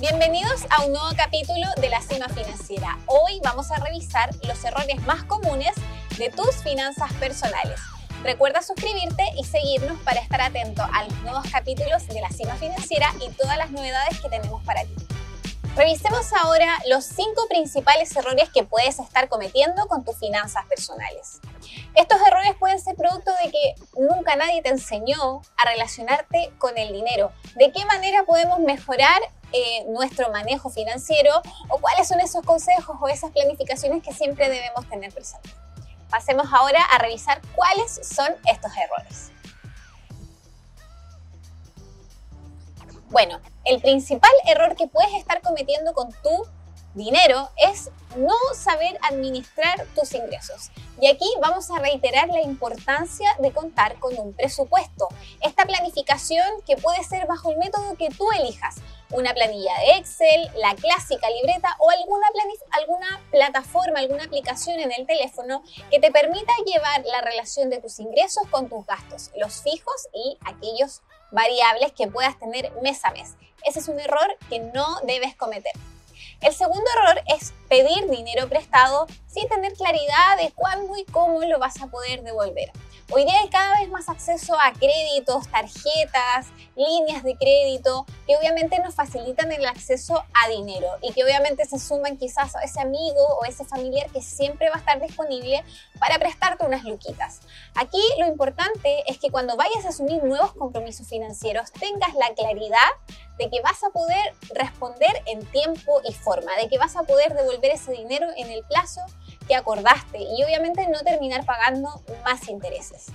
Bienvenidos a un nuevo capítulo de la Cima Financiera. Hoy vamos a revisar los errores más comunes de tus finanzas personales. Recuerda suscribirte y seguirnos para estar atento a los nuevos capítulos de la Cima Financiera y todas las novedades que tenemos para ti. Revisemos ahora los cinco principales errores que puedes estar cometiendo con tus finanzas personales. Estos errores pueden ser producto de que nunca nadie te enseñó a relacionarte con el dinero. ¿De qué manera podemos mejorar eh, nuestro manejo financiero o cuáles son esos consejos o esas planificaciones que siempre debemos tener presentes? Pasemos ahora a revisar cuáles son estos errores. Bueno, el principal error que puedes estar cometiendo con tu dinero es no saber administrar tus ingresos. Y aquí vamos a reiterar la importancia de contar con un presupuesto. Esta planificación que puede ser bajo el método que tú elijas. Una planilla de Excel, la clásica libreta o alguna, alguna plataforma, alguna aplicación en el teléfono que te permita llevar la relación de tus ingresos con tus gastos, los fijos y aquellos variables que puedas tener mes a mes. Ese es un error que no debes cometer. El segundo error es pedir dinero prestado sin tener claridad de cuándo y cómo lo vas a poder devolver. Hoy día hay cada vez más acceso a créditos, tarjetas, líneas de crédito que obviamente nos facilitan el acceso a dinero y que obviamente se suman quizás a ese amigo o ese familiar que siempre va a estar disponible para prestarte unas luquitas. Aquí lo importante es que cuando vayas a asumir nuevos compromisos financieros tengas la claridad de que vas a poder responder en tiempo y forma, de que vas a poder devolver ese dinero en el plazo que acordaste y obviamente no terminar pagando más intereses.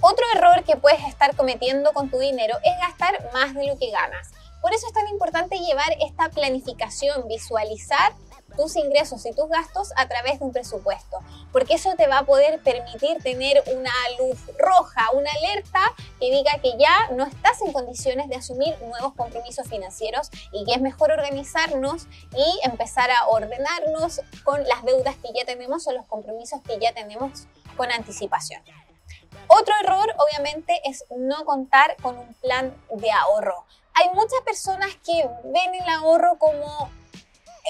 Otro error que puedes estar cometiendo con tu dinero es gastar más de lo que ganas. Por eso es tan importante llevar esta planificación, visualizar tus ingresos y tus gastos a través de un presupuesto, porque eso te va a poder permitir tener una luz roja, una alerta que diga que ya no estás en condiciones de asumir nuevos compromisos financieros y que es mejor organizarnos y empezar a ordenarnos con las deudas que ya tenemos o los compromisos que ya tenemos con anticipación. Otro error, obviamente, es no contar con un plan de ahorro. Hay muchas personas que ven el ahorro como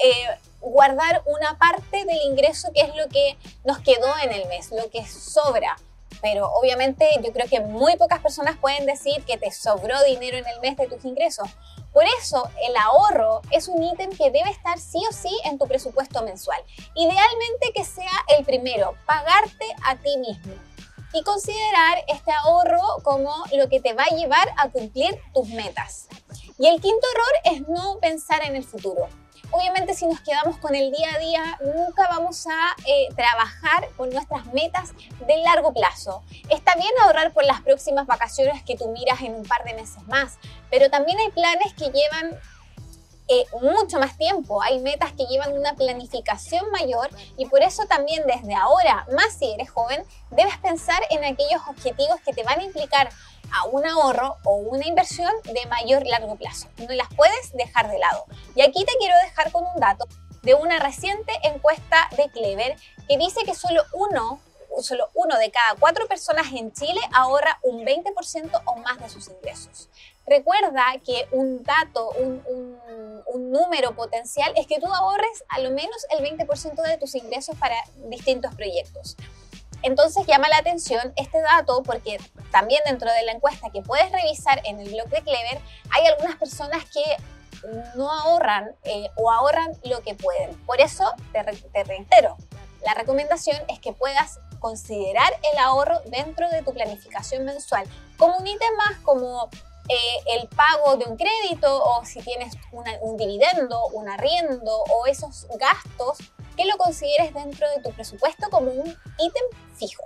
eh, guardar una parte del ingreso que es lo que nos quedó en el mes, lo que sobra. Pero obviamente yo creo que muy pocas personas pueden decir que te sobró dinero en el mes de tus ingresos. Por eso el ahorro es un ítem que debe estar sí o sí en tu presupuesto mensual. Idealmente que sea el primero, pagarte a ti mismo y considerar este ahorro como lo que te va a llevar a cumplir tus metas. Y el quinto error es no pensar en el futuro. Obviamente si nos quedamos con el día a día, nunca vamos a eh, trabajar con nuestras metas de largo plazo. Está bien ahorrar por las próximas vacaciones que tú miras en un par de meses más, pero también hay planes que llevan eh, mucho más tiempo. Hay metas que llevan una planificación mayor y por eso también desde ahora, más si eres joven, debes pensar en aquellos objetivos que te van a implicar a un ahorro o una inversión de mayor largo plazo. No las puedes dejar de lado. Y aquí te quiero dejar con un dato de una reciente encuesta de Clever que dice que solo uno solo uno de cada cuatro personas en Chile ahorra un 20% o más de sus ingresos. Recuerda que un dato, un, un, número potencial es que tú ahorres a lo menos el 20% de tus ingresos para distintos proyectos. Entonces llama la atención este dato porque también dentro de la encuesta que puedes revisar en el blog de Clever hay algunas personas que no ahorran eh, o ahorran lo que pueden. Por eso te, te reitero, la recomendación es que puedas considerar el ahorro dentro de tu planificación mensual como un ítem más como eh, el pago de un crédito o si tienes un dividendo, un arriendo o esos gastos que lo consideres dentro de tu presupuesto como un ítem fijo.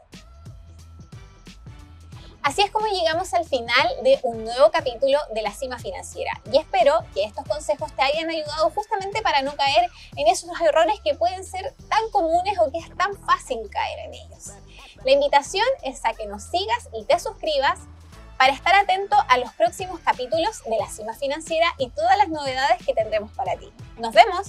Así es como llegamos al final de un nuevo capítulo de la cima financiera y espero que estos consejos te hayan ayudado justamente para no caer en esos errores que pueden ser tan comunes o que es tan fácil caer en ellos. La invitación es a que nos sigas y te suscribas para estar atento a los próximos capítulos de la cima financiera y todas las novedades que tendremos para ti. Nos vemos.